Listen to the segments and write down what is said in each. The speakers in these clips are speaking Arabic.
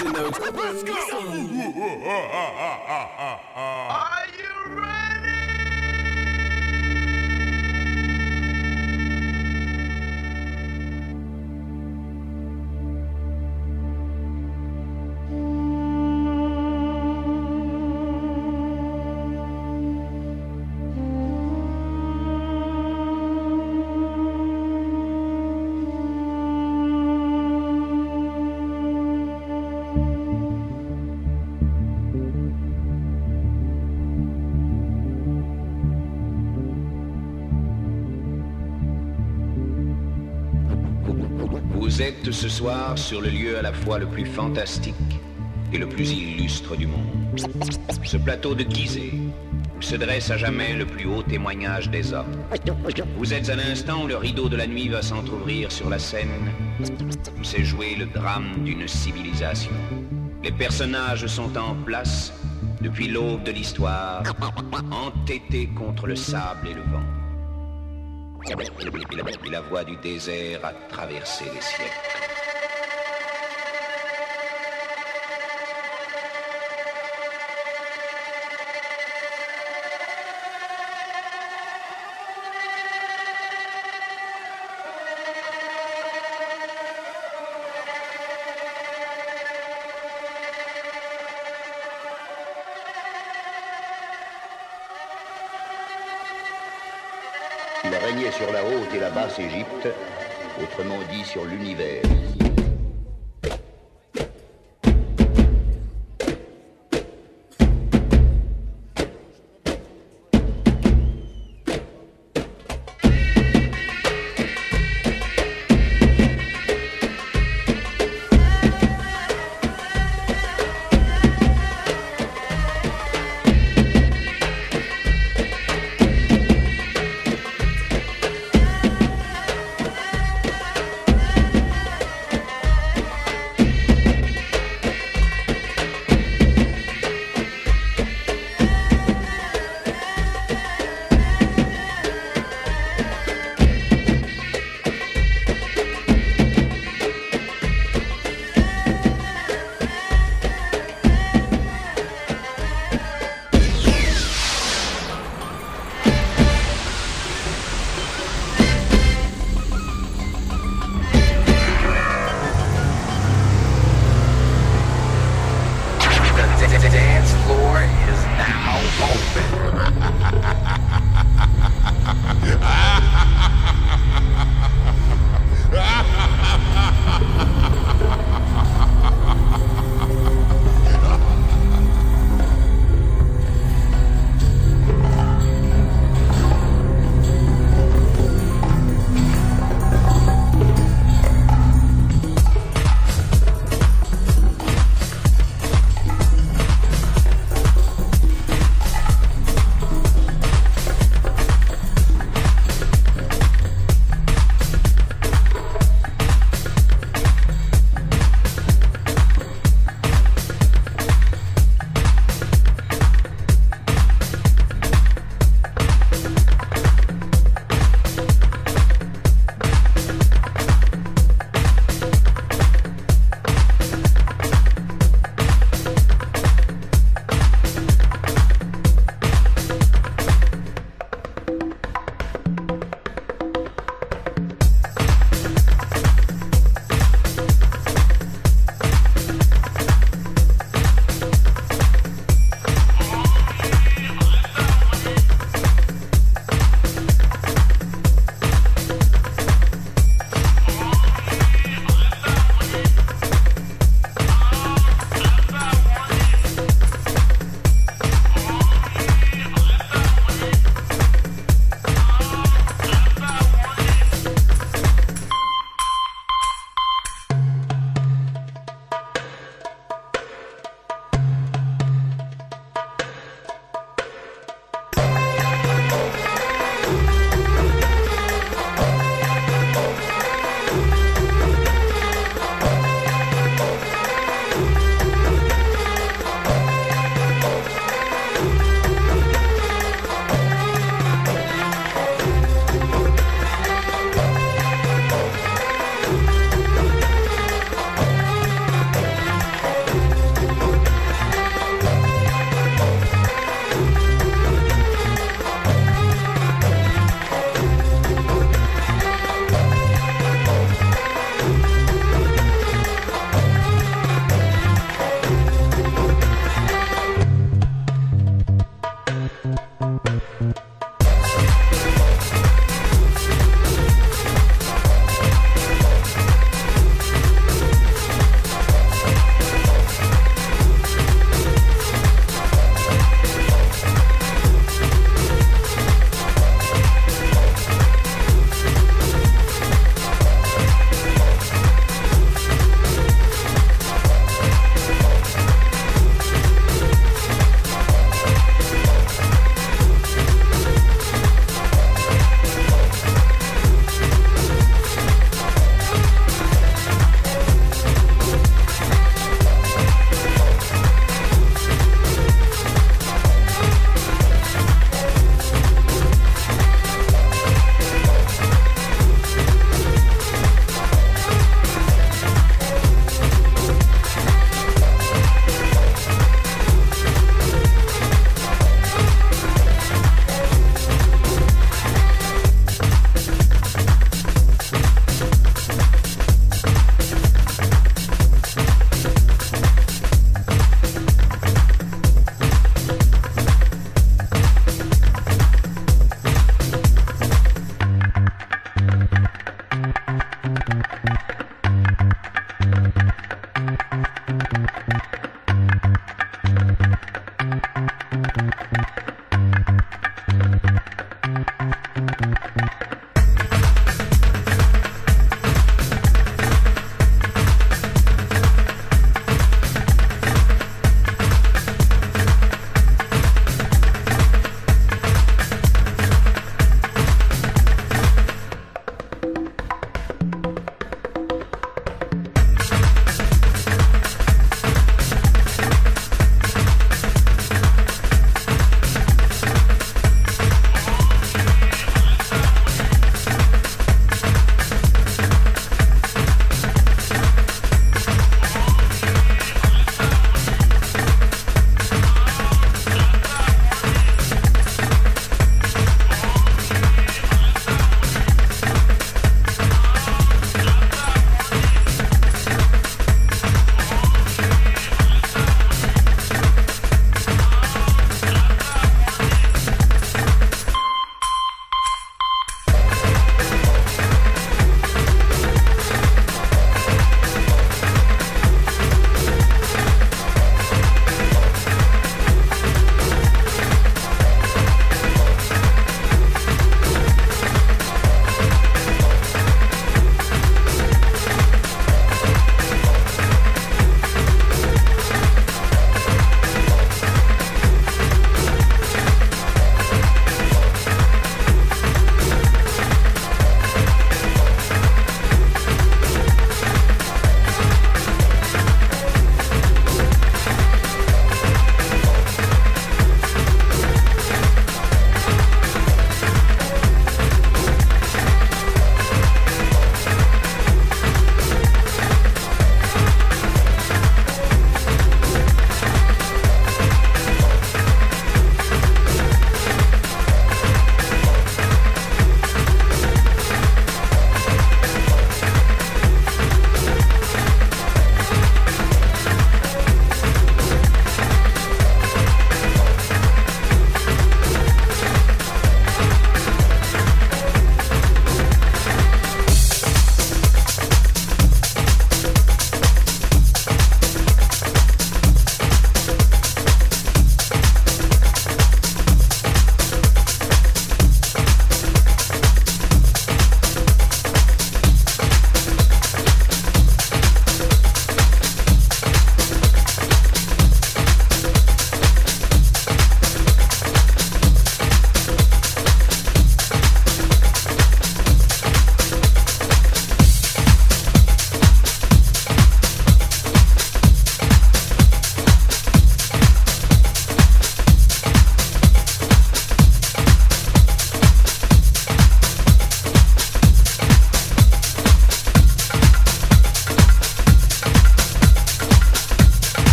Let's go. ce soir sur le lieu à la fois le plus fantastique et le plus illustre du monde. Ce plateau de Gizeh où se dresse à jamais le plus haut témoignage des hommes. Vous êtes à l'instant où le rideau de la nuit va s'entr'ouvrir sur la scène, où s'est joué le drame d'une civilisation. Les personnages sont en place depuis l'aube de l'histoire, entêtés contre le sable et le vent. Et la voix du désert a traversé les siècles. sur la haute et la basse Égypte, autrement dit sur l'univers.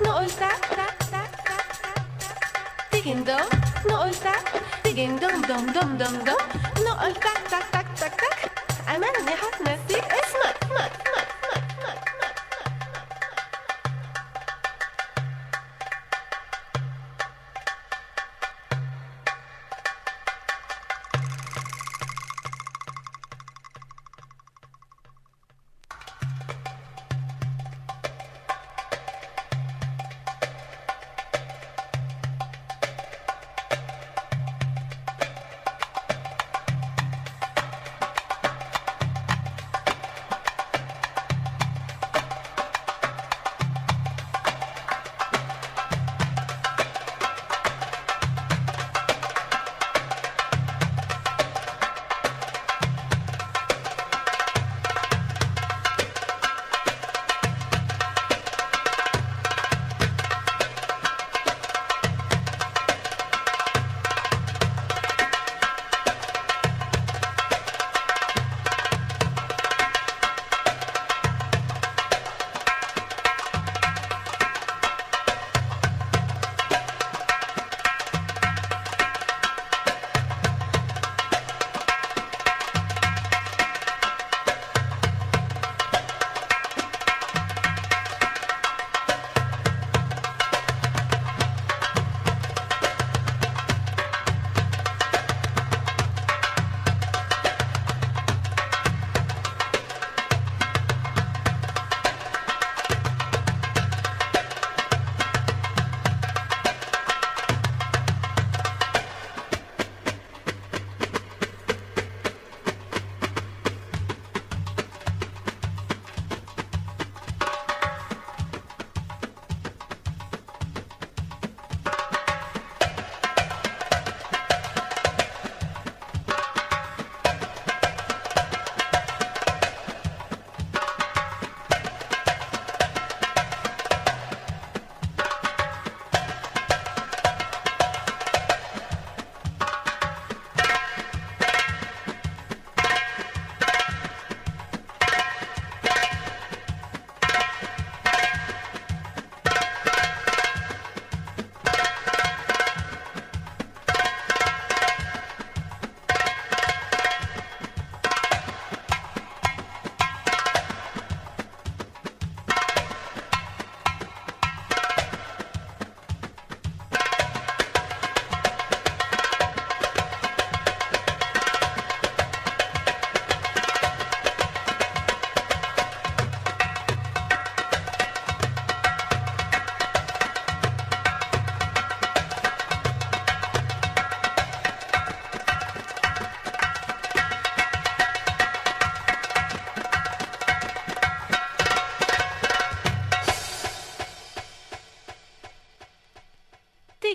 no está, oh, siguiendo, no está, oh, siguiendo, dom dom dom dom, no está, tac tac tac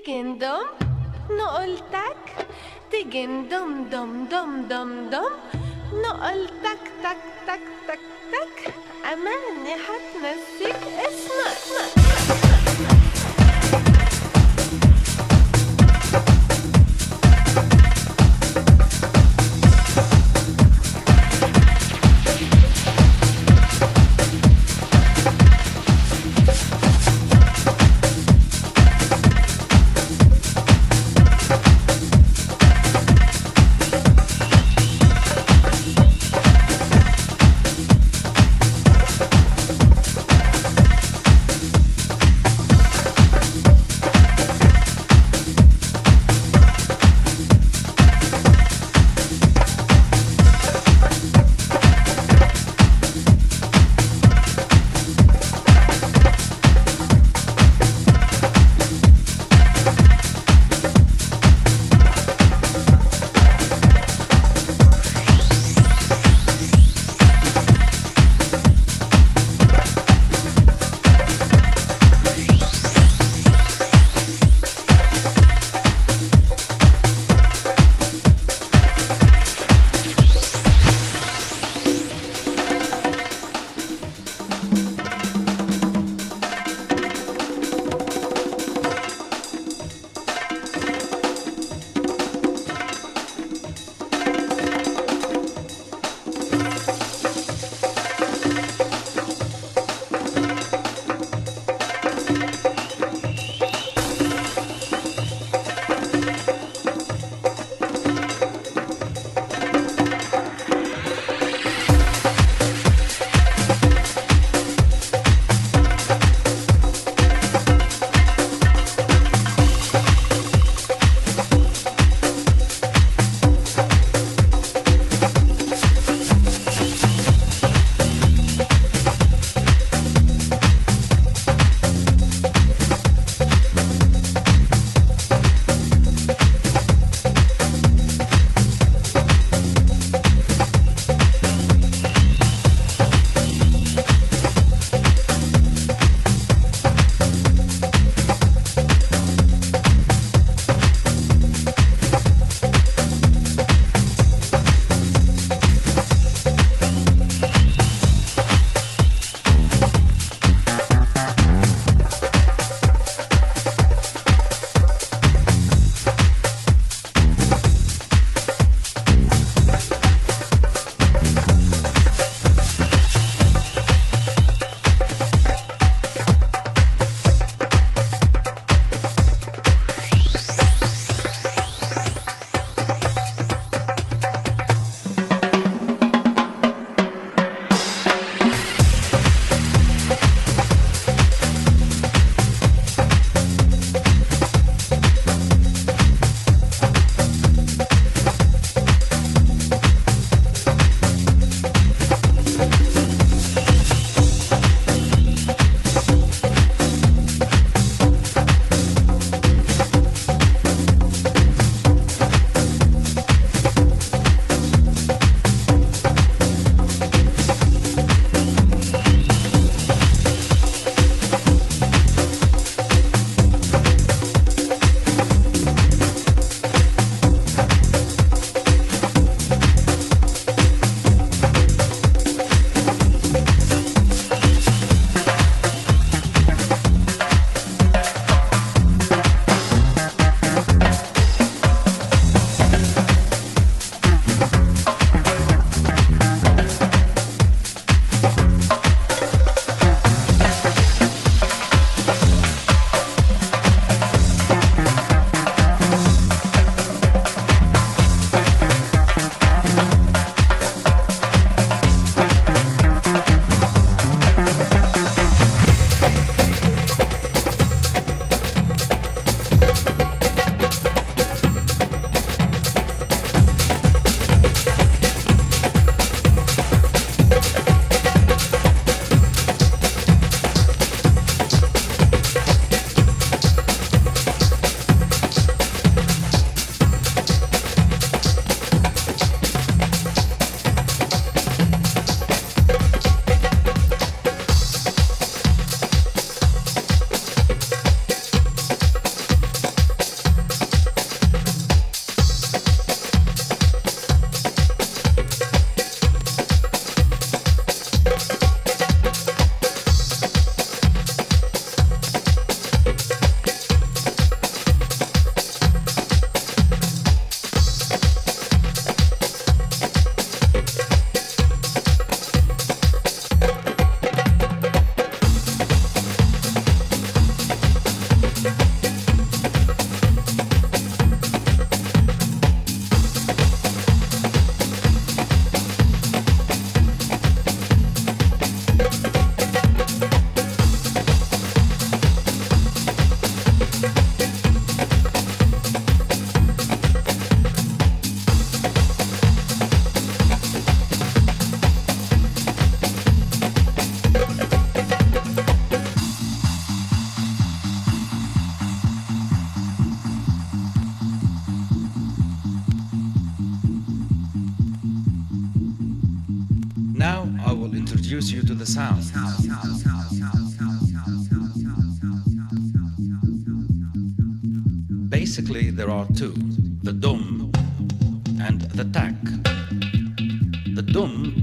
تجندم نقلتك تجندم دم دم دم دم نقلتك تك تك تك تك أماني حتنسيك اسمك اسمك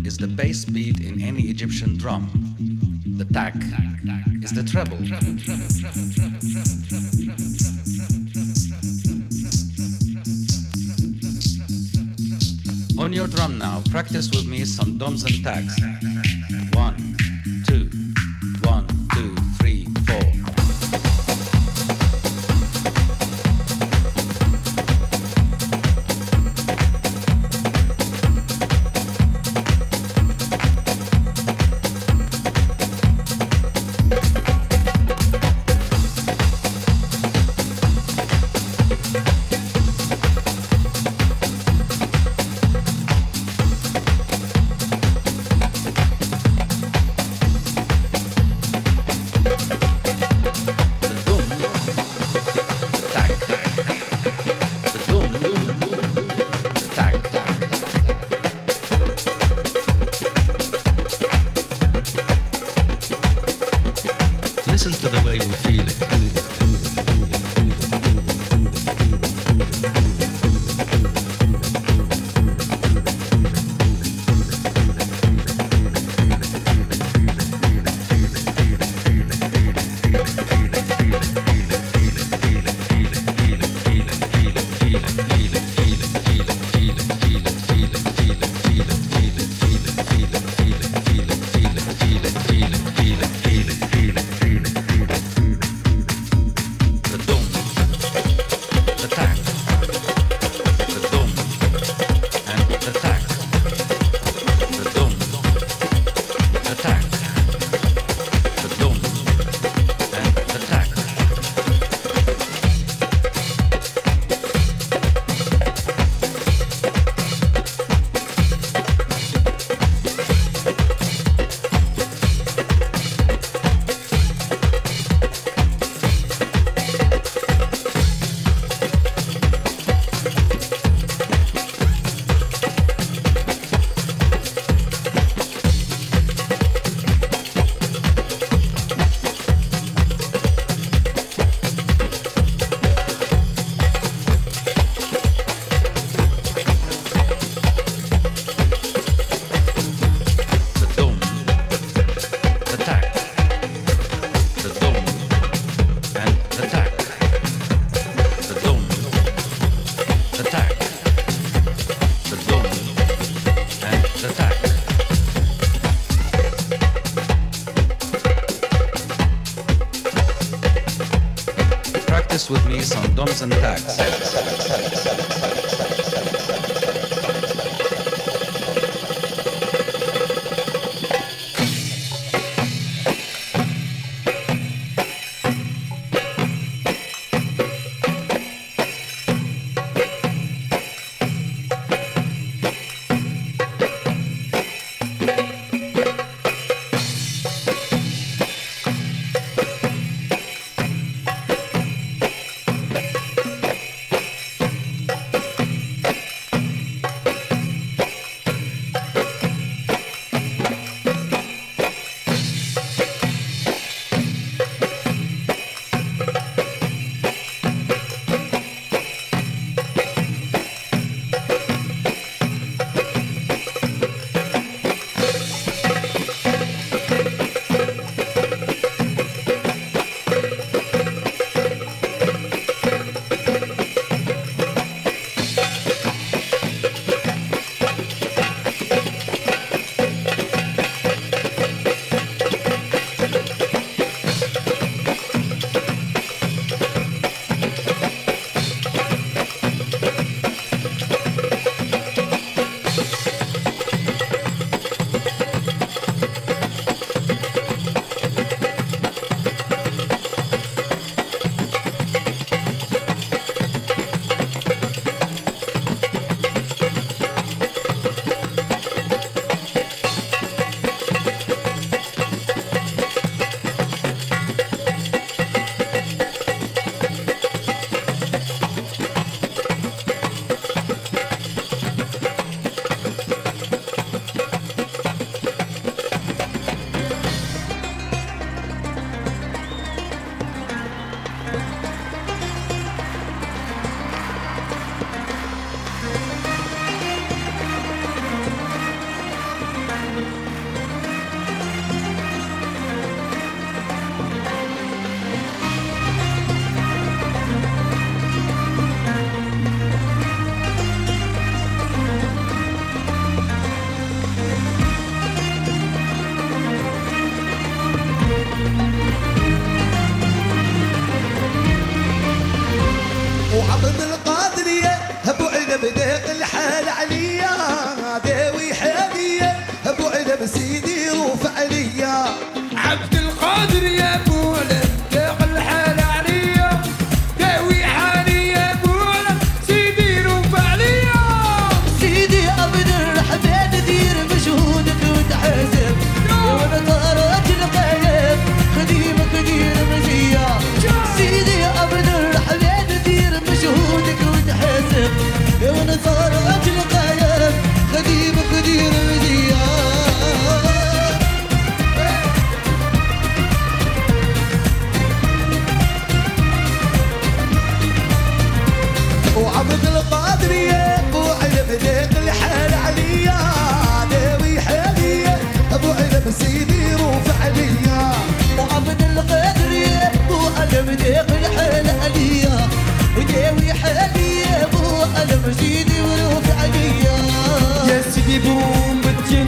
is the bass beat in any Egyptian drum. The tak is the treble. On your drum now, practice with me some doms and tags. بوم بتجن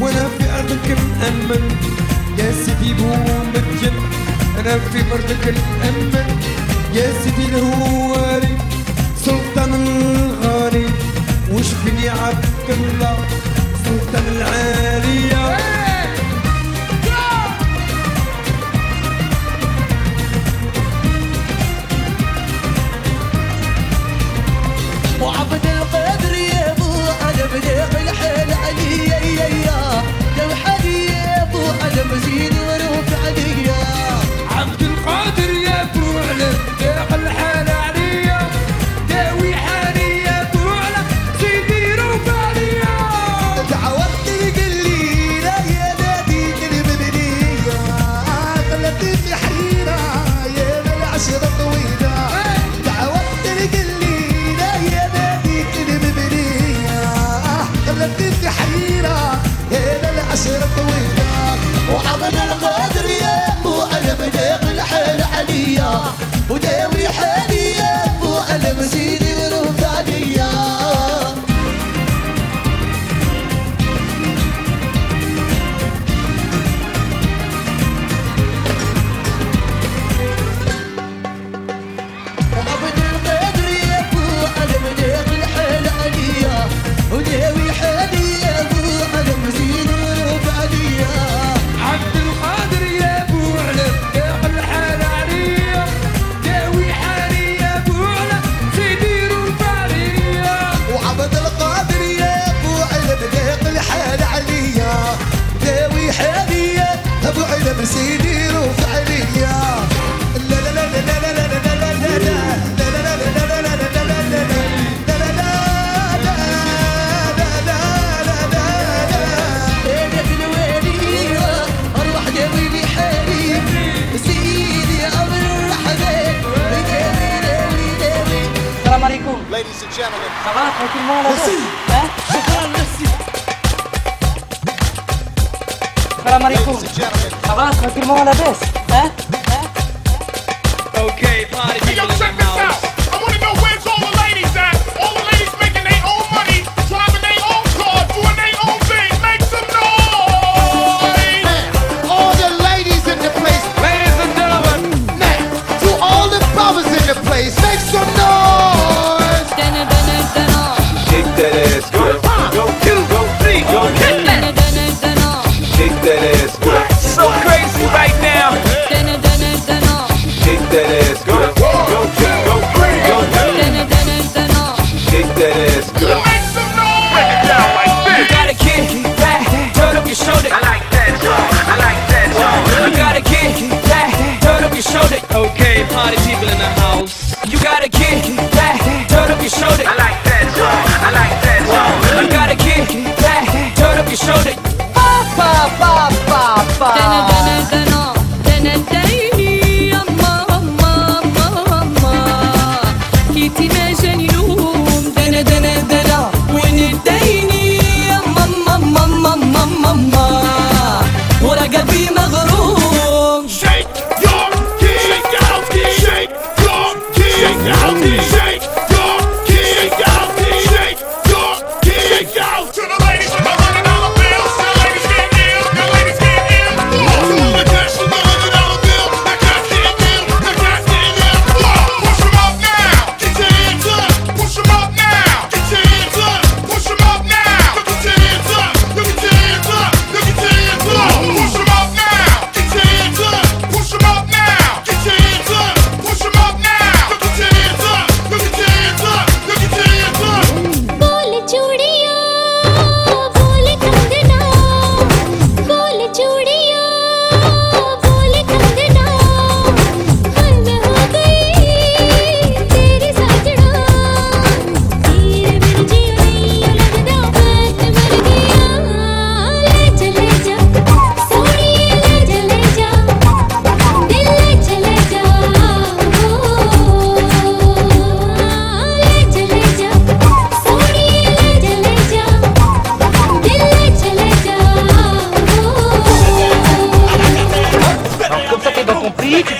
وانا في ارضك مأمن يا سيدي بوم بتجن انا في ارضك مأمن يا سيدي الهواري سلطان الغالي وش فيني عبد الله سلطان العاليه طريق الحيل علي يا يا توحدي طوح المزيد وروح عليا عبد القادر يا فروع لك الحيل من الغدرية وأنا بليغ الحيل عليا